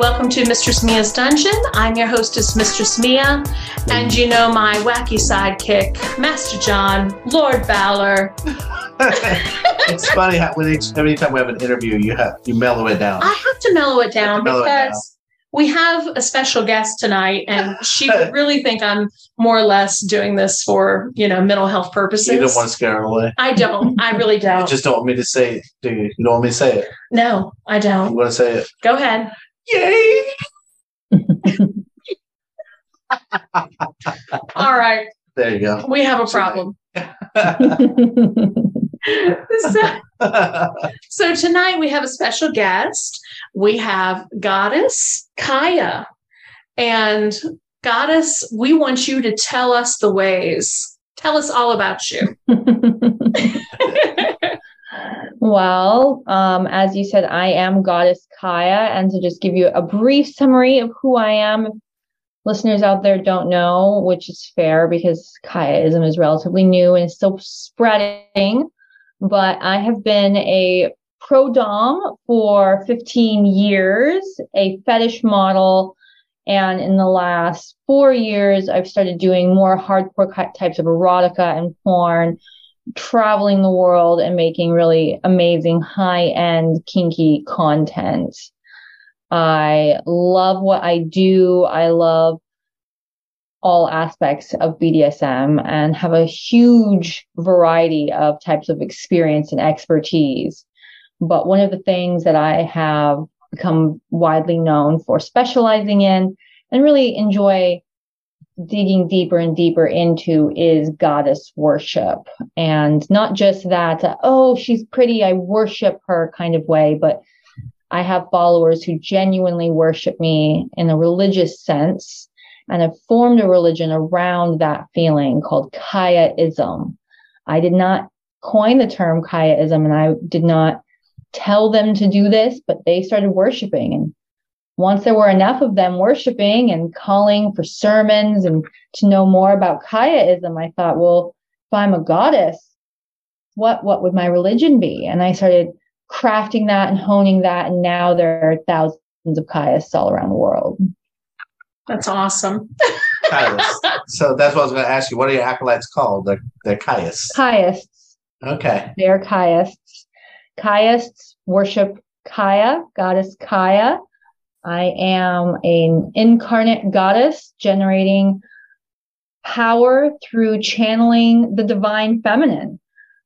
Welcome to Mistress Mia's Dungeon. I'm your hostess, Mistress Mia, and you know my wacky sidekick, Master John, Lord Valor. it's funny how when each, every time we have an interview, you have you mellow it down. I have to mellow it down mellow it because down. we have a special guest tonight, and she would really think I'm more or less doing this for you know mental health purposes. You don't want to scare her away. I don't. I really don't. You just don't want me to say it, do you? You don't want me to say it. no, I I'm don't. going to say it. Go ahead. Yay! All right, There you go. we have a problem. so, so tonight we have a special guest. We have Goddess Kyaa. And Goddess, we want you to tell us the ways. Tell us all about you. well, um, as you said, I am Goddess Kyaa. And to just give you a brief summary of who I am, listeners out there don't know, which is fair because Kyaaism is relatively new and still spreading. But I have been a pro dom for 15 years, a fetish model. And in the last four years, I've started doing more hardcore types of erotica and porn traveling the world and making really amazing high end kinky content. I love what I do. I love all aspects of BDSM and have a huge variety of types of experience and expertise. But one of the things that I have become widely known for specializing in and really enjoy digging deeper and deeper into is goddess worship. And not just that, uh, oh, she's pretty, I worship her kind of way, but I have followers who genuinely worship me in a religious sense and have formed a religion around that feeling called Kyaaism. I did not coin the term Kyaaism and I did not tell them to do this, but they started worshiping. And once there were enough of them worshiping and calling for sermons and to know more about Kyaaism, I thought, well, if I'm a goddess, what what would my religion be? And I started crafting that and honing that, and now there are thousands of Kayas all around the world. That's awesome. So that's what I was going to ask you. What are your acolytes called? They're, they're Caius. Kaists, Okay. they are Kaists. Kaists worship Kyaa, goddess Kyaa. I am an incarnate goddess generating power through channeling the divine feminine,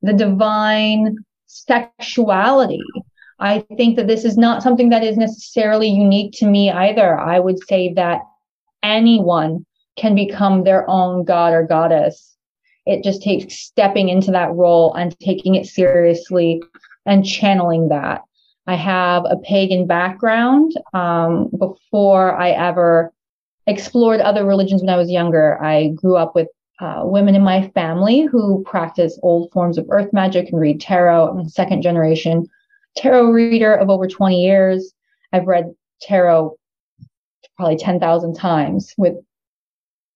the divine sexuality. I think that this is not something that is necessarily unique to me either. I would say that anyone can become their own god or goddess. It just takes stepping into that role and taking it seriously and channeling that. I have a pagan background. Um, before I ever explored other religions when I was younger, I grew up with uh, women in my family who practice old forms of earth magic and read tarot. I'm a second generation tarot reader of over 20 years. I've read tarot probably 10,000 times with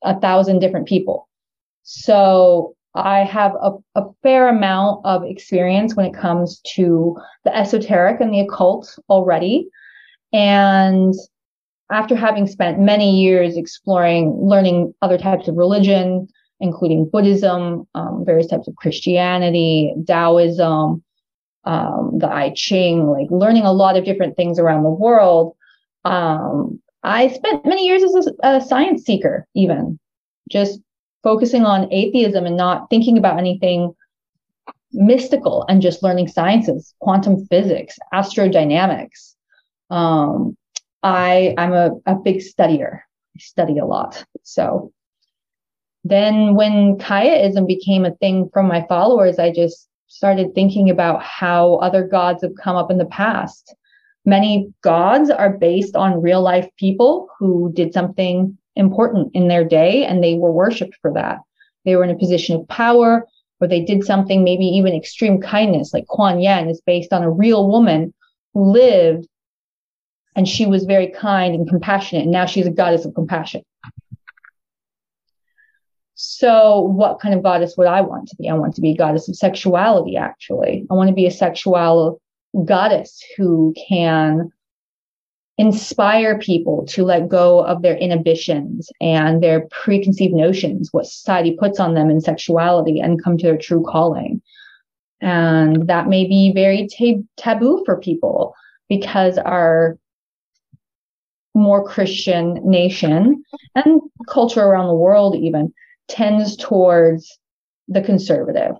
a thousand different people. So I have a, a fair amount of experience when it comes to the esoteric and the occult already. And after having spent many years exploring, learning other types of religion, including Buddhism, um, various types of Christianity, Taoism, um, the I Ching, like learning a lot of different things around the world. Um, I spent many years as a, a science seeker, even just focusing on atheism and not thinking about anything mystical and just learning sciences, quantum physics, astrodynamics. Um, I I'm a, a big studier. I study a lot. So then when Kyaaism became a thing from my followers, I just started thinking about how other gods have come up in the past. Many gods are based on real life people who did something important in their day and they were worshiped for that. They were in a position of power or they did something, maybe even extreme kindness, like Kuan Yin is based on a real woman who lived and she was very kind and compassionate. And now she's a goddess of compassion. So, what kind of goddess would I want to be? I want to be a goddess of sexuality, actually. I want to be a sexual goddess who can inspire people to let go of their inhibitions and their preconceived notions, what society puts on them in sexuality, and come to their true calling. And that may be very tab- taboo for people because our more Christian nation and culture around the world even tends towards the conservative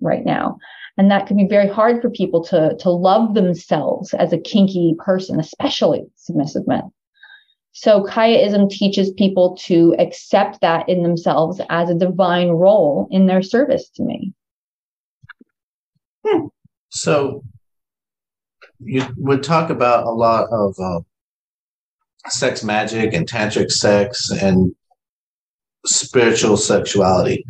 right now. And that can be very hard for people to, to love themselves as a kinky person, especially submissive men. So Kyaaism teaches people to accept that in themselves as a divine role in their service to me. Hmm. So you would talk about a lot of uh, sex magic and tantric sex and spiritual sexuality.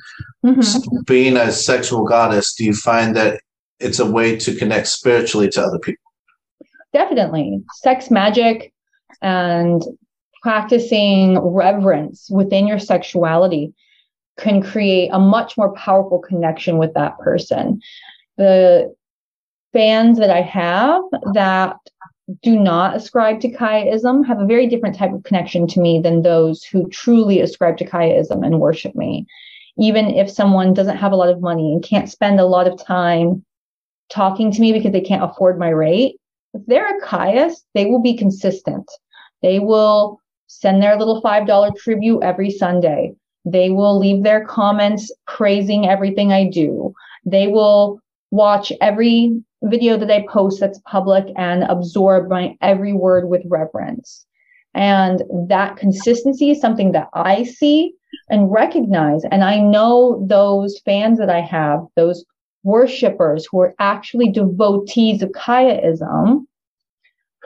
Mm-hmm. Being a sexual goddess, do you find that it's a way to connect spiritually to other people? Definitely. Sex magic and practicing reverence within your sexuality can create a much more powerful connection with that person. The fans that I have that do not ascribe to Kyaaism have a very different type of connection to me than those who truly ascribe to Kyaaism and worship me. Even if someone doesn't have a lot of money and can't spend a lot of time talking to me because they can't afford my rate, if they're a Kayist, they will be consistent. They will send their little $5 tribute every Sunday. They will leave their comments praising everything I do. They will watch every video that I post that's public and absorb my every word with reverence. And that consistency is something that I see and recognize. And I know those fans that I have, those worshipers who are actually devotees of Kyaaism,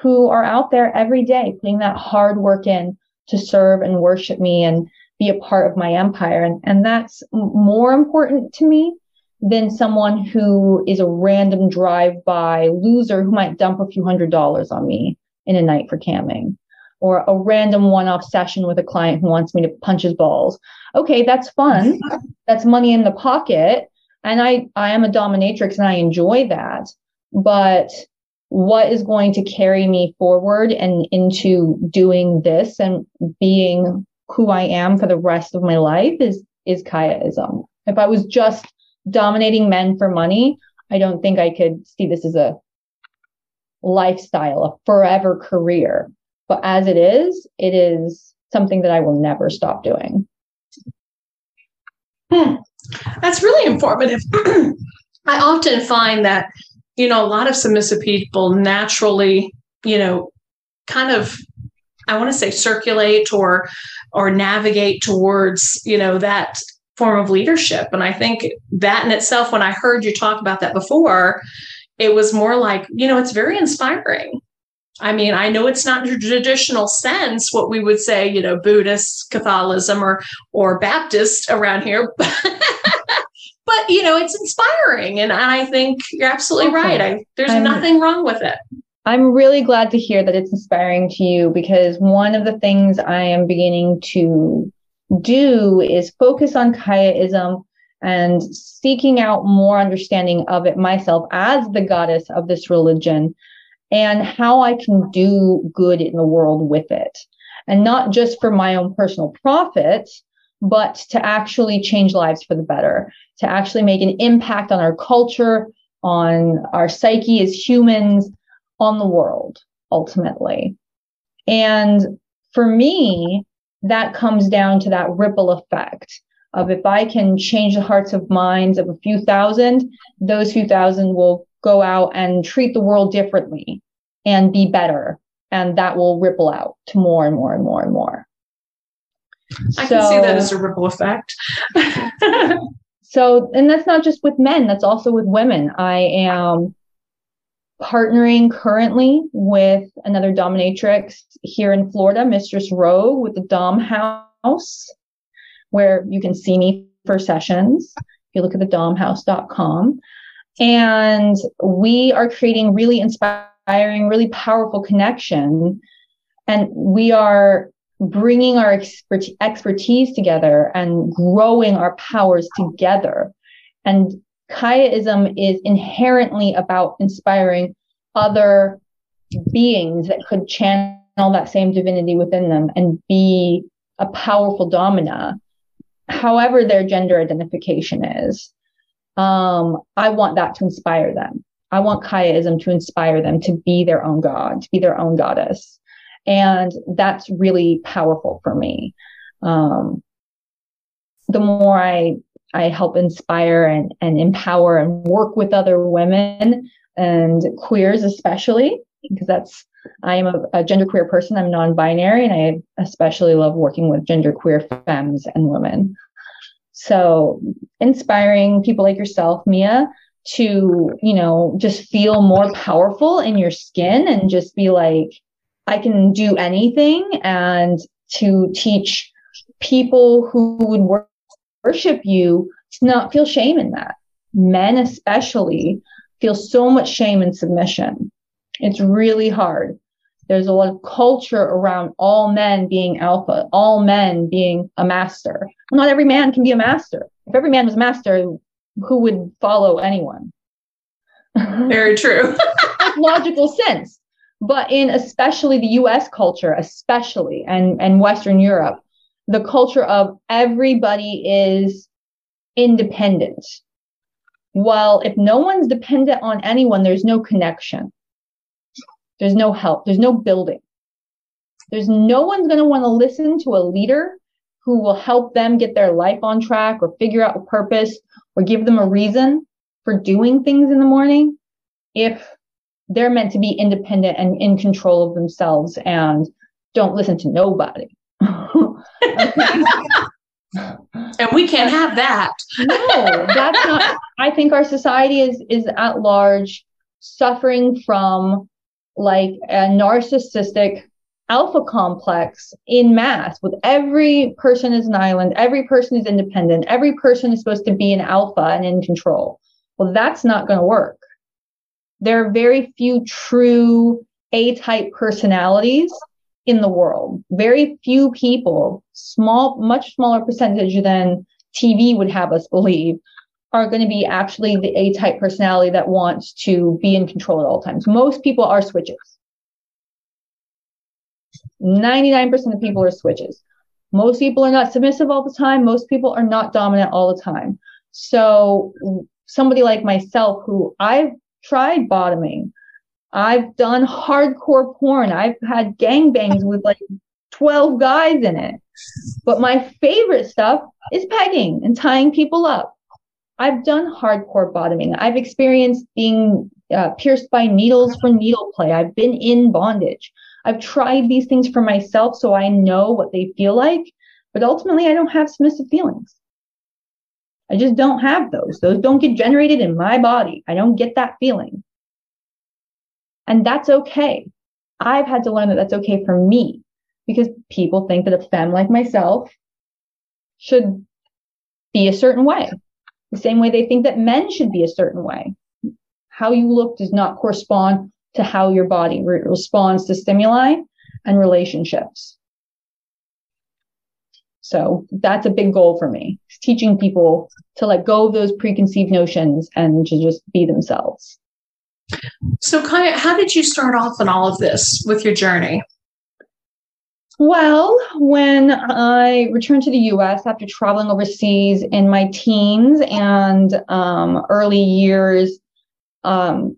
who are out there every day putting that hard work in to serve and worship me and be a part of my empire. And, and that's more important to me than someone who is a random drive-by loser who might dump a few hundred dollars on me in a night for camming or a random one-off session with a client who wants me to punch his balls. Okay, that's fun. that's money in the pocket. And I, I am a dominatrix and I enjoy that. But what is going to carry me forward and into doing this and being who I am for the rest of my life is, is Kyaaism. If I was just dominating men for money, I don't think I could see this as a lifestyle, a forever career. But as it is, it is something that I will never stop doing. Hmm. That's really informative. I often find that, you know, a lot of submissive people naturally, you know, kind of I want to say circulate or or navigate towards, you know, that form of leadership. And I think that in itself, when I heard you talk about that before, it was more like, you know, it's very inspiring. I mean, I know it's not in a traditional sense what we would say, you know, Buddhist, Catholicism, or or Baptist around here, but, but you know, it's inspiring, and I think you're absolutely okay. right. I, there's I'm, nothing wrong with it. I'm really glad to hear that it's inspiring to you because one of the things I am beginning to do is focus on Kyaaism and seeking out more understanding of it myself as the goddess of this religion and how I can do good in the world with it. And not just for my own personal profit, but to actually change lives for the better, to actually make an impact on our culture, on our psyche as humans, on the world, ultimately. And for me, that comes down to that ripple effect of if I can change the hearts of minds of a few thousand, those few thousand will go out and treat the world differently and be better. And that will ripple out to more and more and more and more. I so, can see that as a ripple effect. so, and that's not just with men, that's also with women. I am partnering currently with another dominatrix here in Florida, Mistress Rogue, with the Dom House, where you can see me for sessions. If you look at the domhouse.com. And we are creating really inspiring, really powerful connection. And we are bringing our expert- expertise together and growing our powers together. And Kyaaism is inherently about inspiring other beings that could channel that same divinity within them and be a powerful domina, however their gender identification is. Um, I want that to inspire them. I want Kyaaism to inspire them to be their own god, to be their own goddess. And that's really powerful for me. Um, the more I I help inspire and, and empower and work with other women and queers especially because that's I am a, a genderqueer person. I'm non-binary, and I especially love working with genderqueer femmes and women. So, inspiring people like yourself, Mia, to you know just feel more powerful in your skin and just be like, I can do anything, and to teach people who would work worship you to not feel shame in that. Men, especially, feel so much shame and submission. It's really hard. There's a lot of culture around all men being alpha, all men being a master. Not every man can be a master. If every man was a master, who would follow anyone? Very true. logical sense. But in especially the US culture, especially and, and Western Europe, the culture of everybody is independent. Well, if no one's dependent on anyone, there's no connection. There's no help. There's no building. There's no one's going to want to listen to a leader who will help them get their life on track or figure out a purpose or give them a reason for doing things in the morning if they're meant to be independent and in control of themselves and don't listen to nobody. and we can't have that. no, that's not. I think our society is is at large suffering from like a narcissistic alpha complex in mass with every person is an island every person is independent every person is supposed to be an alpha and in control well that's not going to work there are very few true a type personalities in the world. Very few people, small, much smaller percentage than TV would have us believe, are going to be actually the A type personality that wants to be in control at all times. Most people are switches. 99% of people are switches. Most people are not submissive all the time. Most people are not dominant all the time. So somebody like myself, who I've tried bottoming, I've done hardcore porn. I've had gangbangs with like 12 guys in it. But my favorite stuff is pegging and tying people up. I've done hardcore bottoming. I've experienced being uh, pierced by needles for needle play. I've been in bondage. I've tried these things for myself so I know what they feel like. But ultimately, I don't have submissive feelings. I just don't have those. Those don't get generated in my body. I don't get that feeling. And that's okay. I've had to learn that that's okay for me because people think that a femme like myself should be a certain way, the same way they think that men should be a certain way. How you look does not correspond to how your body re- responds to stimuli and relationships. So that's a big goal for me, teaching people to let go of those preconceived notions and to just be themselves. So, Kyaa, how did you start off in all of this with your journey? Well, when I returned to the US after traveling overseas in my teens and um, early years, um,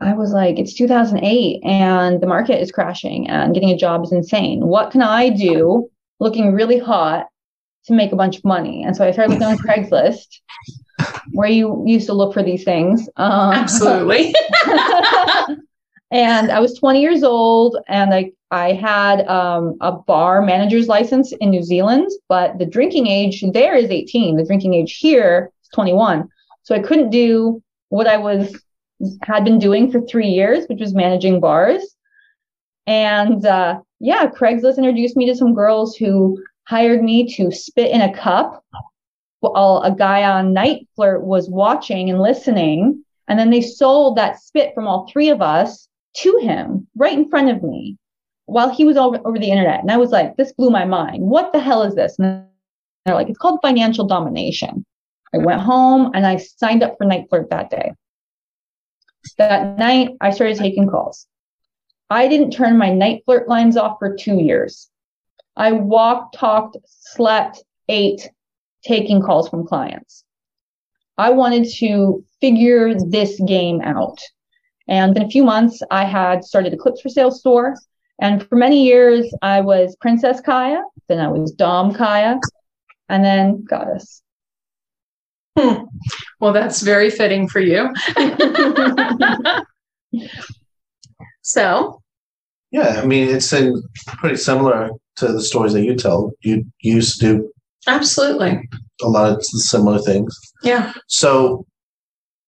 I was like, it's 2008 and the market is crashing and getting a job is insane. What can I do looking really hot to make a bunch of money? And so I started looking on Craigslist where you used to look for these things. Um, Absolutely. and I was 20 years old, and I I had um, a bar manager's license in New Zealand, but the drinking age there is 18. The drinking age here is 21. So I couldn't do what I was had been doing for three years, which was managing bars. And uh, yeah, Craigslist introduced me to some girls who hired me to spit in a cup while a guy on NiteFlirt was watching and listening. And then they sold that spit from all three of us to him right in front of me while he was over, over the internet. And I was like, this blew my mind. What the hell is this? And they're like, it's called financial domination. I went home and I signed up for NiteFlirt that day. That night, I started taking calls. I didn't turn my NiteFlirt lines off for two years. I walked, talked, slept, ate, taking calls from clients. I wanted to figure this game out. And in a few months, I had started a Clips for Sale store. And for many years, I was Princess Kyaa, then I was Dom Kyaa, and then Goddess. Hmm. Well, that's very fitting for you. so, yeah, I mean, it's in pretty similar to the stories that you tell. You used to do absolutely a lot of similar things. Yeah. So,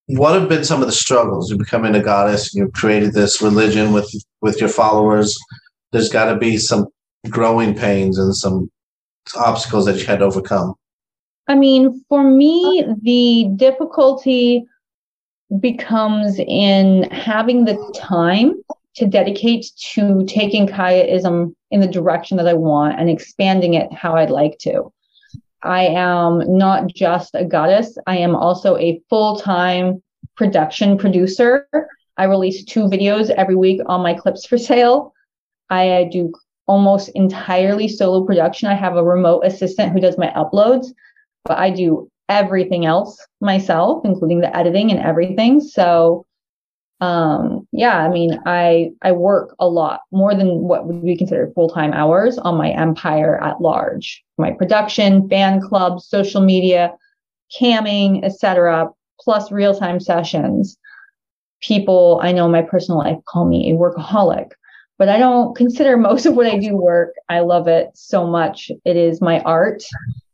what have been some of the struggles? You're becoming a goddess, and you created this religion with with your followers. There's got to be some growing pains and some obstacles that you had to overcome. I mean, for me, the difficulty becomes in having the time to dedicate to taking Kyaaism in the direction that I want and expanding it how I'd like to. I am not just a goddess, I am also a full time production producer. I release two videos every week on my clips for sale. I do almost entirely solo production. I have a remote assistant who does my uploads, but I do everything else myself, including the editing and everything. So um yeah i mean i i work a lot more than what would be considered full-time hours on my empire at large. My production fan clubs social media camming etc plus real-time sessions. People i know in my personal life call me a workaholic but i don't consider most of what i do work. I love it so much. It is my art.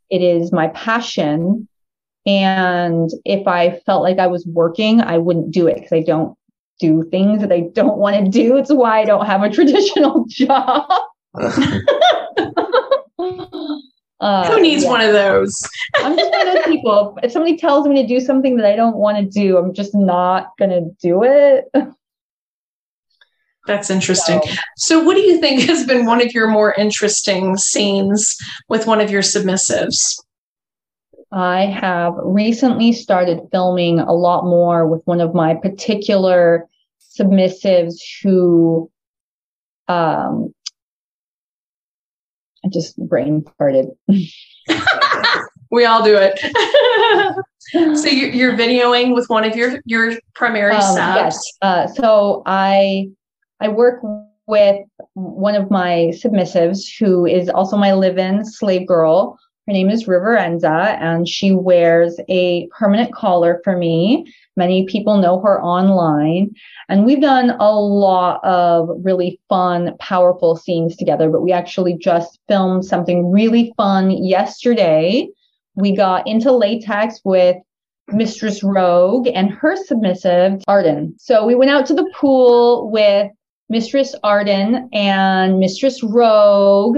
It is my passion. And if I felt like I was working, I wouldn't do it because I don't do things that I don't want to do. It's why I don't have a traditional job. Uh, Who needs yeah. one of those? I'm just one of those people. If somebody tells me to do something that I don't want to do, I'm just not going to do it. That's interesting. So, so, what do you think has been one of your more interesting scenes with one of your submissives? I have recently started filming a lot more with one of my particular submissives who um I just brain farted. we all do it. so you're, you're, videoing with one of your your primary um, subs. Yes. Uh, so I I work with one of my submissives who is also my live-in slave girl her name is Riverenza, and she wears a permanent collar for me. Many people know her online. And we've done a lot of really fun, powerful scenes together, but we actually just filmed something really fun yesterday. We got into latex with Mistress Rogue and her submissive, Arden. So we went out to the pool with Mistress Arden and Mistress Rogue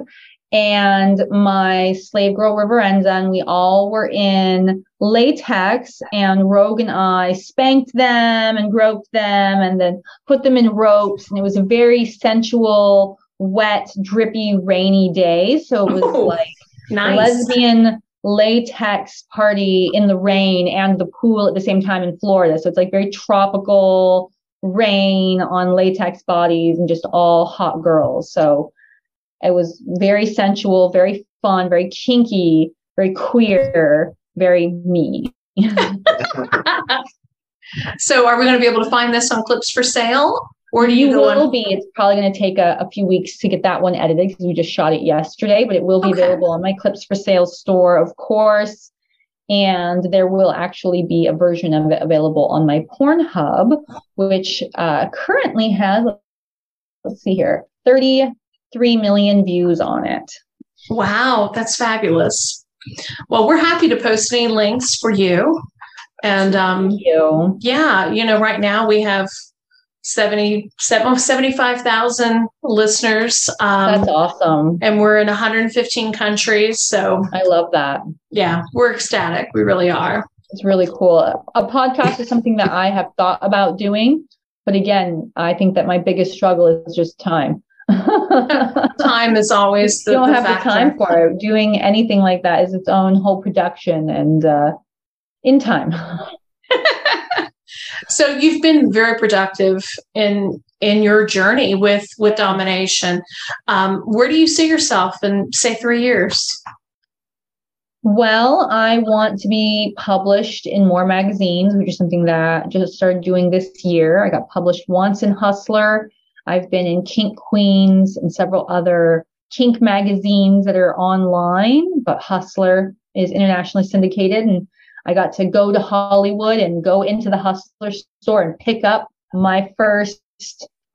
and my slave girl Riverenza, and we all were in latex. And Rogue and I spanked them and groped them, and then put them in ropes. And it was a very sensual, wet, drippy, rainy day. So it was oh, like nice. lesbian latex party in the rain and the pool at the same time in Florida. So it's like very tropical rain on latex bodies and just all hot girls. So it was very sensual, very fun, very kinky, very queer, very me. so, are we going to be able to find this on Clips for Sale? Or do you, you will be. It's probably going to take a, a, few weeks to get that one edited because we just shot it yesterday, but it will be okay. available on my Clips for Sale store, of course. And there will actually be a version of it available on my Pornhub, which uh, currently has, let's see here, 30 3 million views on it. Wow, that's fabulous. Well, we're happy to post any links for you. And um, you. yeah, you know, right now we have 70, 75,000 listeners. Um, That's awesome. And we're in 115 countries. So I love that. Yeah, we're ecstatic. We really are. It's really cool. A podcast is something that I have thought about doing. But again, I think that my biggest struggle is just time. Time is always the, you don't the have factor. the time for it. Doing anything like that is its own whole production and uh, in time. so you've been very productive in in your journey with with domination. Um, where do you see yourself in say three years? Well, I want to be published in more magazines, which is something that I just started doing this year. I got published once in Hustler. I've been in Kink Queens and several other kink magazines that are online, but Hustler is internationally syndicated. And I got to go to Hollywood and go into the Hustler store and pick up my first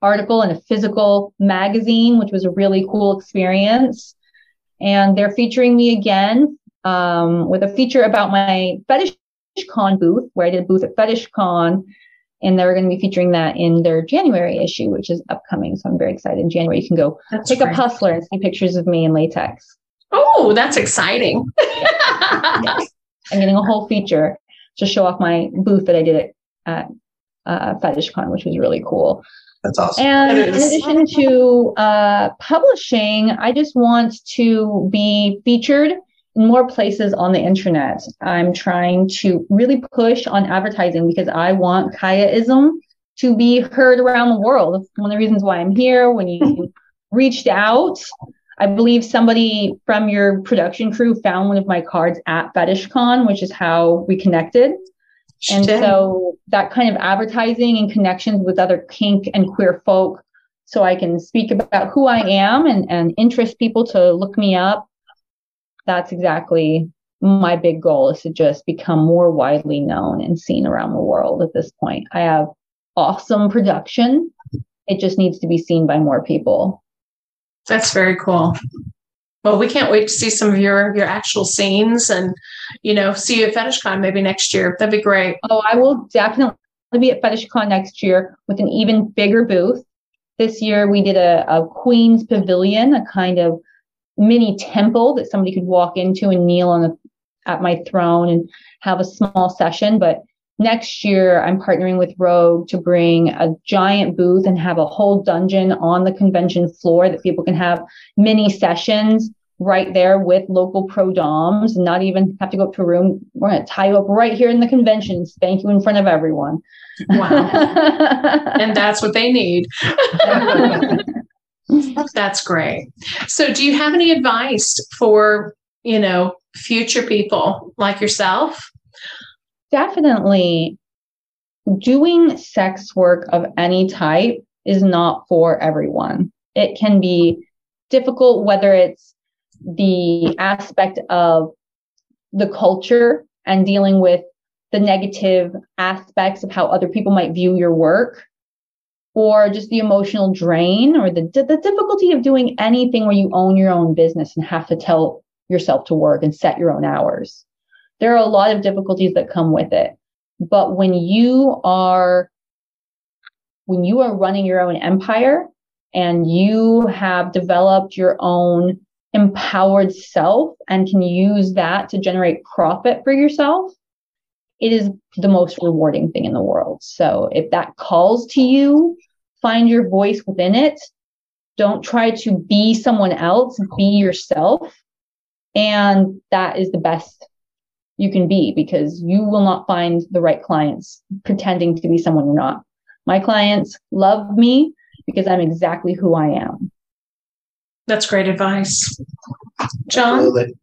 article in a physical magazine, which was a really cool experience. And they're featuring me again um, with a feature about my Fetish Con booth, where I did a booth at Fetish Con. And they're going to be featuring that in their January issue, which is upcoming. So I'm very excited. In January, you can go that's pick great. up Hustler and see pictures of me in latex. Oh, that's exciting. yes. I'm getting a whole feature to show off my booth that I did at, at uh, Fetish Con, which was really cool. That's awesome. And in addition to uh, publishing, I just want to be featured in more places on the internet. I'm trying to really push on advertising because I want Kyaaism to be heard around the world. One of the reasons why I'm here. When you reached out, I believe somebody from your production crew found one of my cards at FetishCon, which is how we connected. And so that kind of advertising and connections with other kink and queer folk, so I can speak about who I am and, and interest people to look me up that's exactly my big goal is to just become more widely known and seen around the world at this point. I have awesome production. It just needs to be seen by more people. That's very cool. Well, we can't wait to see some of your your actual scenes and you know see you at FetishCon maybe next year. That'd be great. Oh, I will definitely be at FetishCon next year with an even bigger booth. This year we did a, a Queen's Pavilion, a kind of mini temple that somebody could walk into and kneel on the at my throne and have a small session. But next year, I'm partnering with Rogue to bring a giant booth and have a whole dungeon on the convention floor that people can have mini sessions right there with local pro doms and not even have to go up to a room. We're going to tie you up right here in the convention and spank you in front of everyone. Wow. and that's what they need. Oh, that's great. So, do you have any advice for, you know, future people like yourself? Definitely. Doing sex work of any type is not for everyone. It can be difficult, whether it's the aspect of the culture and dealing with the negative aspects of how other people might view your work or just the emotional drain or the, the difficulty of doing anything where you own your own business and have to tell yourself to work and set your own hours. There are a lot of difficulties that come with it. But when you are when you are running your own empire and you have developed your own empowered self and can use that to generate profit for yourself, it is the most rewarding thing in the world. So if that calls to you, find your voice within it. Don't try to be someone else, be yourself. And that is the best you can be because you will not find the right clients pretending to be someone you're not. My clients love me because I'm exactly who I am. That's great advice. John? Absolutely.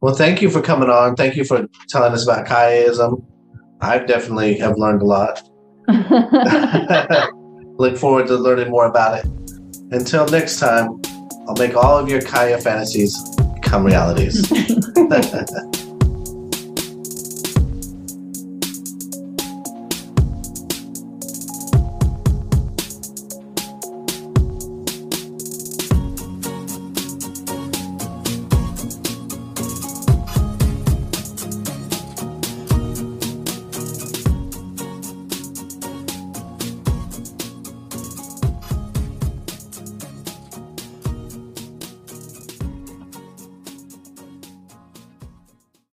Well, thank you for coming on. Thank you for telling us about Kyaaism. I definitely have learned a lot. Look forward to learning more about it. Until next time, I'll make all of your Kyaa fantasies come realities.